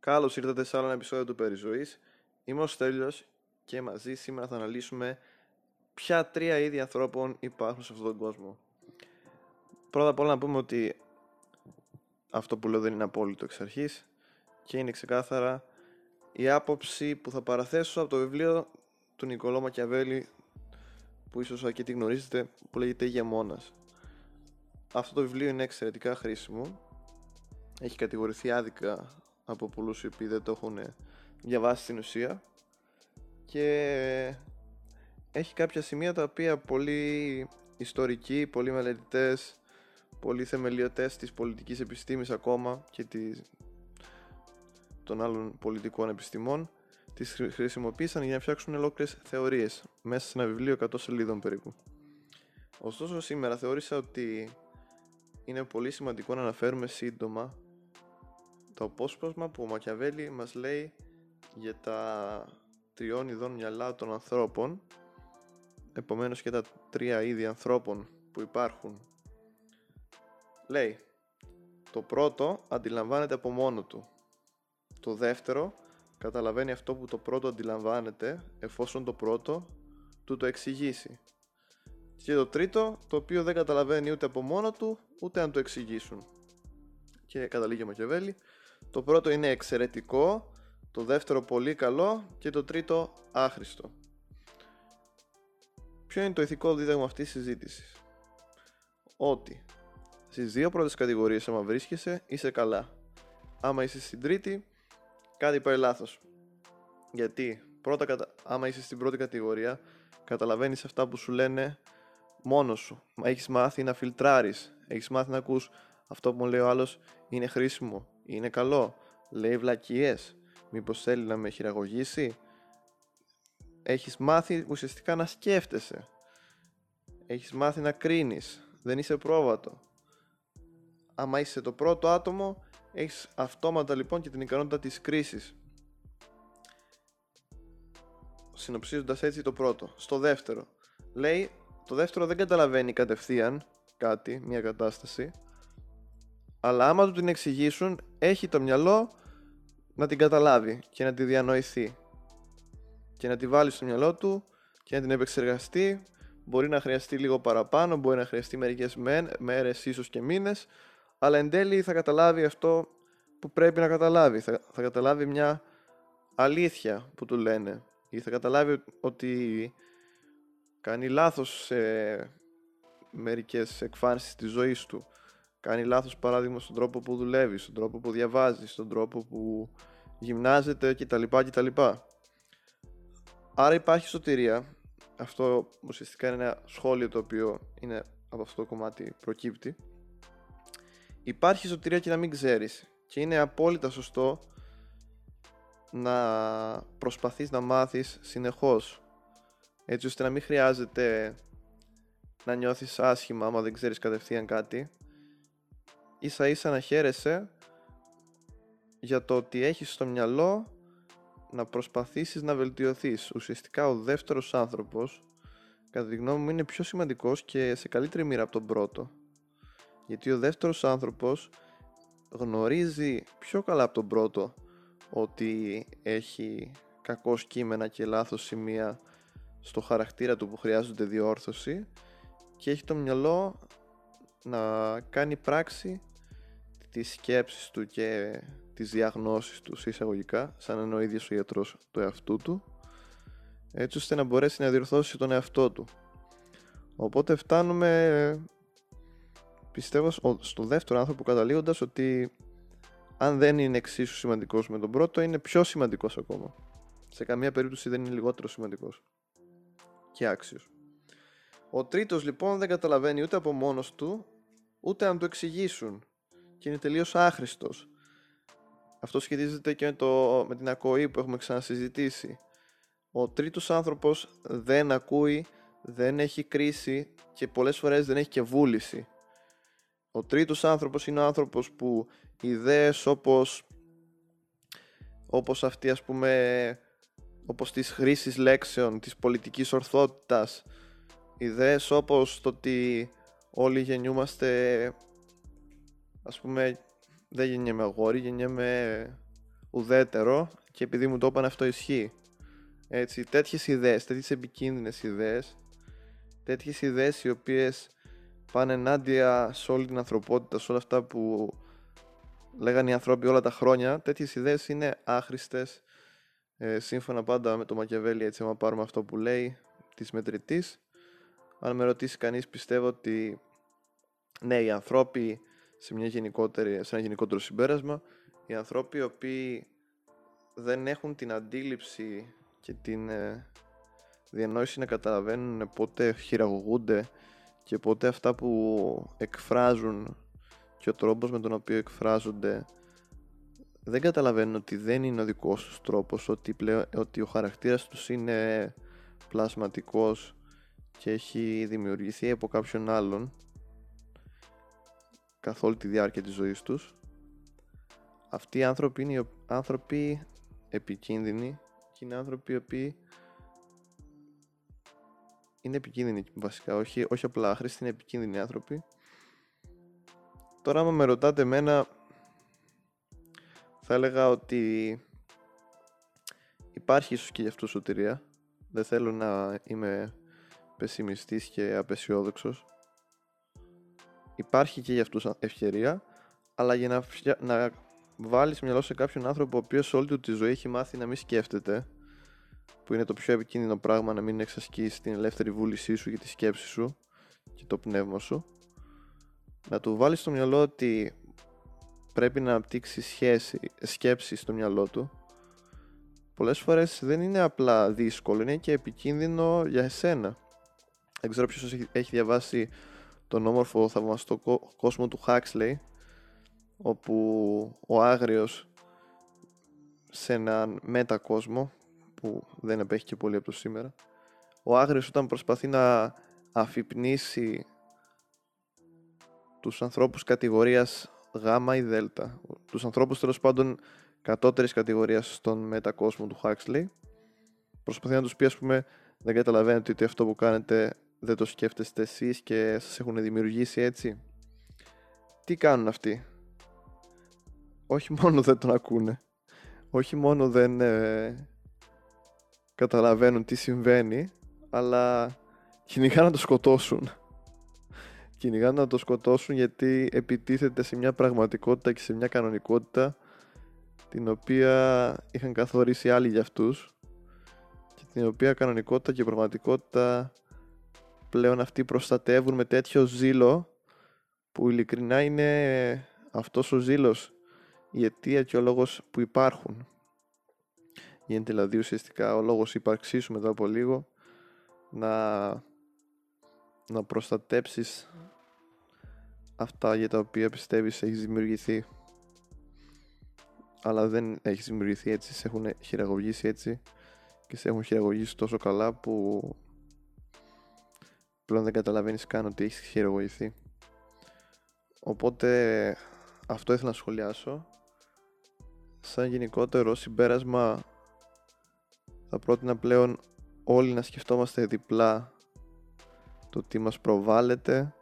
Καλώς ήρθατε σε άλλο ένα επεισόδιο του Περιζωής. Είμαι ο Στέλιος και μαζί σήμερα θα αναλύσουμε ποια τρία είδη ανθρώπων υπάρχουν σε αυτόν τον κόσμο. Πρώτα απ' όλα να πούμε ότι αυτό που λέω δεν είναι απόλυτο εξ αρχής και είναι ξεκάθαρα η άποψη που θα παραθέσω από το βιβλίο του Νικολό Μακιαβέλη που ίσως αρκετοί γνωρίζετε που λέγεται Ηγεμόνας. Αυτό το βιβλίο είναι εξαιρετικά χρήσιμο. Έχει κατηγορηθεί άδικα από πολλούς οι οποίοι δεν το έχουν διαβάσει στην ουσία και έχει κάποια σημεία τα οποία πολλοί ιστορικοί, πολλοί μελετητές, πολλοί θεμελιωτές της πολιτικής επιστήμης ακόμα και της, των άλλων πολιτικών επιστημών τις χρησιμοποίησαν για να φτιάξουν ολόκληρες θεωρίες μέσα σε ένα βιβλίο 100 σελίδων περίπου. Ωστόσο σήμερα θεώρησα ότι είναι πολύ σημαντικό να αναφέρουμε σύντομα το απόσπασμα που ο Μακιαβέλη μας λέει για τα τριών ειδών μυαλά των ανθρώπων. Επομένως και τα τρία είδη ανθρώπων που υπάρχουν. Λέει το πρώτο αντιλαμβάνεται από μόνο του. Το δεύτερο καταλαβαίνει αυτό που το πρώτο αντιλαμβάνεται εφόσον το πρώτο του το εξηγήσει. Και το τρίτο το οποίο δεν καταλαβαίνει ούτε από μόνο του ούτε αν το εξηγήσουν. Και καταλήγει ο Μακιαβέλη το πρώτο είναι εξαιρετικό, το δεύτερο πολύ καλό και το τρίτο άχρηστο. Ποιο είναι το ηθικό δίδαγμα αυτής της συζήτησης; Ότι στις δύο πρώτες κατηγορίες άμα βρίσκεσαι είσαι καλά. Άμα είσαι στην τρίτη κάτι πάει λάθος. Γιατί πρώτα, άμα είσαι στην πρώτη κατηγορία καταλαβαίνεις αυτά που σου λένε μόνος σου. Έχεις μάθει να φιλτράρεις, έχεις μάθει να ακούς αυτό που μου λέει ο άλλος είναι χρήσιμο, είναι καλό, λέει βλακίες, μήπως θέλει να με χειραγωγήσει; Έχεις μάθει ουσιαστικά να σκέφτεσαι. Έχεις μάθει να κρίνεις, δεν είσαι πρόβατο. Άμα είσαι το πρώτο άτομο, έχεις αυτόματα λοιπόν και την ικανότητα της κρίσης. Συνοψίζοντας έτσι το πρώτο. Στο δεύτερο, λέει το δεύτερο δεν καταλαβαίνει κατευθείαν κάτι, μια κατάσταση, αλλά άμα του την εξηγήσουν, έχει το μυαλό να την καταλάβει και να τη διανοηθεί. Και να τη βάλει στο μυαλό του και να την επεξεργαστεί. Μπορεί να χρειαστεί λίγο παραπάνω, μπορεί να χρειαστεί μερικές μέρες, ίσως και μήνες, αλλά εν τέλει θα καταλάβει αυτό που πρέπει να καταλάβει. Θα, θα καταλάβει μια αλήθεια που του λένε ή θα καταλάβει ότι κάνει λάθος σε μερικές εκφάνσεις της ζωής του κάνει λάθος παράδειγμα στον τρόπο που δουλεύεις, στον τρόπο που διαβάζεις, στον τρόπο που γυμνάζεται κτλ. κτλ. Άρα υπάρχει σωτηρία. Αυτό ουσιαστικά είναι ένα σχόλιο το οποίο είναι από αυτό το κομμάτι προκύπτει. Υπάρχει σωτηρία και να μην ξέρεις. Και είναι απόλυτα σωστό να προσπαθείς να μάθεις συνεχώς. Έτσι ώστε να μην χρειάζεται να νιώθεις άσχημα άμα δεν ξέρεις κατευθείαν κάτι ίσα ίσα να χαίρεσαι για το ότι έχεις στο μυαλό να προσπαθήσεις να βελτιωθείς. Ουσιαστικά ο δεύτερος άνθρωπος, κατά τη γνώμη μου, είναι πιο σημαντικός και σε καλύτερη μοίρα από τον πρώτο. Γιατί ο δεύτερος άνθρωπος γνωρίζει πιο καλά από τον πρώτο ότι έχει κακό κείμενα και λάθος σημεία στο χαρακτήρα του που χρειάζονται διόρθωση και έχει το μυαλό να κάνει πράξη τις σκέψεις του και τις διαγνώσεις τους εισαγωγικά, σαν να είναι ο ίδιος ο γιατρός του εαυτού του, έτσι ώστε να μπορέσει να διορθώσει τον εαυτό του. Οπότε φτάνουμε, πιστεύω, στο δεύτερο άνθρωπο καταλήγοντας ότι αν δεν είναι εξίσου σημαντικός με τον πρώτο, είναι πιο σημαντικός ακόμα. Σε καμία περίπτωση δεν είναι λιγότερο σημαντικός και άξιος. Ο τρίτος λοιπόν δεν καταλαβαίνει ούτε από μόνος του, ούτε αν του εξηγήσουν και είναι τελείως άχρηστος. Αυτό σχετίζεται και με, το, με την ακοή που έχουμε ξανασυζητήσει. Ο τρίτος άνθρωπος δεν ακούει, δεν έχει κρίση και πολλές φορές δεν έχει και βούληση. Ο τρίτος άνθρωπος είναι ο άνθρωπος που ιδέες όπως, όπως αυτή ας πούμε όπως της χρήσης λέξεων, της πολιτικής ορθότητας ιδέες όπως το ότι όλοι γεννιούμαστε ας πούμε δεν γεννιέμαι αγόρι, γεννιέμαι ουδέτερο και επειδή μου το είπαν αυτό ισχύει. Έτσι, τέτοιες ιδέες, τέτοιες επικίνδυνες ιδέες, τέτοιες ιδέες οι οποίες πάνε ενάντια σε όλη την ανθρωπότητα, σε όλα αυτά που λέγανε οι άνθρωποι όλα τα χρόνια, τέτοιες ιδέες είναι άχρηστες, ε, σύμφωνα πάντα με το Μακεβέλη, έτσι, άμα πάρουμε αυτό που λέει, της μετρητής. Αν με ρωτήσει κανείς, πιστεύω ότι ναι, οι ανθρώποι σε, μια γενικότερη, σε ένα γενικότερο συμπέρασμα, οι ανθρώποι οι οποίοι δεν έχουν την αντίληψη και την ε, διανόηση να καταλαβαίνουν πότε χειραγωγούνται και πότε αυτά που εκφράζουν και ο τρόπος με τον οποίο εκφράζονται δεν καταλαβαίνουν ότι δεν είναι ο δικός τους τρόπος, ότι, πλέον, ότι ο χαρακτήρας τους είναι πλασματικός και έχει δημιουργηθεί από κάποιον άλλον καθ' όλη τη διάρκεια της ζωής τους αυτοί οι άνθρωποι είναι άνθρωποι επικίνδυνοι και είναι άνθρωποι οι οποίοι είναι επικίνδυνοι βασικά, όχι, όχι απλά άχρηστοι, είναι επικίνδυνοι άνθρωποι. Τώρα άμα με ρωτάτε εμένα θα έλεγα ότι υπάρχει ίσως και για αυτό σωτηρία. Δεν θέλω να είμαι πεσημιστής και απεσιόδοξος. Υπάρχει και για αυτούς ευκαιρία, αλλά για να, να βάλεις μυαλό σε κάποιον άνθρωπο ο οποίος όλη του τη ζωή έχει μάθει να μην σκέφτεται, που είναι το πιο επικίνδυνο πράγμα να μην εξασκείς την ελεύθερη βούλησή σου και τη σκέψη σου και το πνεύμα σου, να του βάλεις στο μυαλό ότι πρέπει να αναπτύξεις σχέση, σκέψη στο μυαλό του πολλές φορές δεν είναι απλά δύσκολο, είναι και επικίνδυνο για εσένα. Δεν ξέρω ποιος έχει διαβάσει τον όμορφο θαυμαστό κόσμο του Huxley όπου ο Άγριος σε έναν μετακόσμο που δεν επέχει και πολύ από το σήμερα ο Άγριος όταν προσπαθεί να αφυπνίσει τους ανθρώπους κατηγορίας Γ ή Δ τους ανθρώπους τέλος πάντων κατώτερης κατηγορίας στον μετακόσμο του Huxley προσπαθεί να τους πει ας πούμε δεν καταλαβαίνετε ότι αυτό που κάνετε δεν το σκέφτεστε εσείς και σας έχουν δημιουργήσει έτσι; Τι κάνουν αυτοί; Όχι μόνο δεν τον ακούνε. Όχι μόνο δεν ε, καταλαβαίνουν τι συμβαίνει αλλά κυνηγάνε να το σκοτώσουν. Κυνηγάνε να το σκοτώσουν γιατί επιτίθεται σε μια πραγματικότητα και σε μια κανονικότητα την οποία είχαν καθορίσει άλλοι για αυτούς και την οποία κανονικότητα και πραγματικότητα πλέον αυτοί προστατεύουν με τέτοιο ζήλο που ειλικρινά είναι αυτός ο ζήλος η αιτία και ο λόγος που υπάρχουν. Γίνεται δηλαδή ουσιαστικά ο λόγος ύπαρξής σου μετά από λίγο να, να προστατέψεις αυτά για τα οποία πιστεύεις έχεις δημιουργηθεί αλλά δεν έχεις δημιουργηθεί έτσι, σε έχουν χειραγωγήσει έτσι και σε έχουν χειραγωγήσει τόσο καλά που πλέον δεν καταλαβαίνεις καν ότι έχεις χειραγωγηθεί. Οπότε αυτό ήθελα να σχολιάσω. Σαν γενικότερο συμπέρασμα θα πρότεινα πλέον όλοι να σκεφτόμαστε διπλά το τι μας προβάλλεται,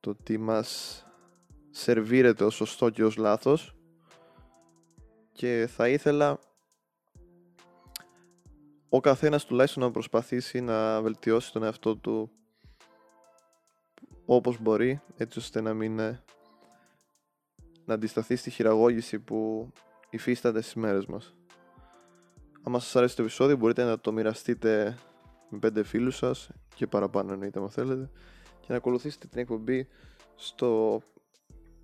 το τι μας σερβίρεται ως σωστό και ως λάθος και θα ήθελα ο καθένας τουλάχιστον να προσπαθήσει να βελτιώσει τον εαυτό του όπως μπορεί έτσι ώστε να μην ε, να αντισταθεί στη χειραγώγηση που υφίσταται στις μέρες μας. Αν σας αρέσει το επεισόδιο μπορείτε να το μοιραστείτε με πέντε φίλους σας και παραπάνω εννοείται αν θέλετε και να ακολουθήσετε την εκπομπή στο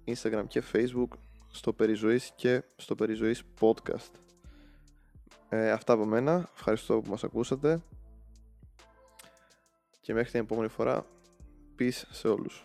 Instagram και Facebook στο Περιζωής και στο Περιζωής Podcast. Ε, αυτά από μένα. Ευχαριστώ που μας ακούσατε. Και μέχρι την επόμενη φορά, peace σε όλους.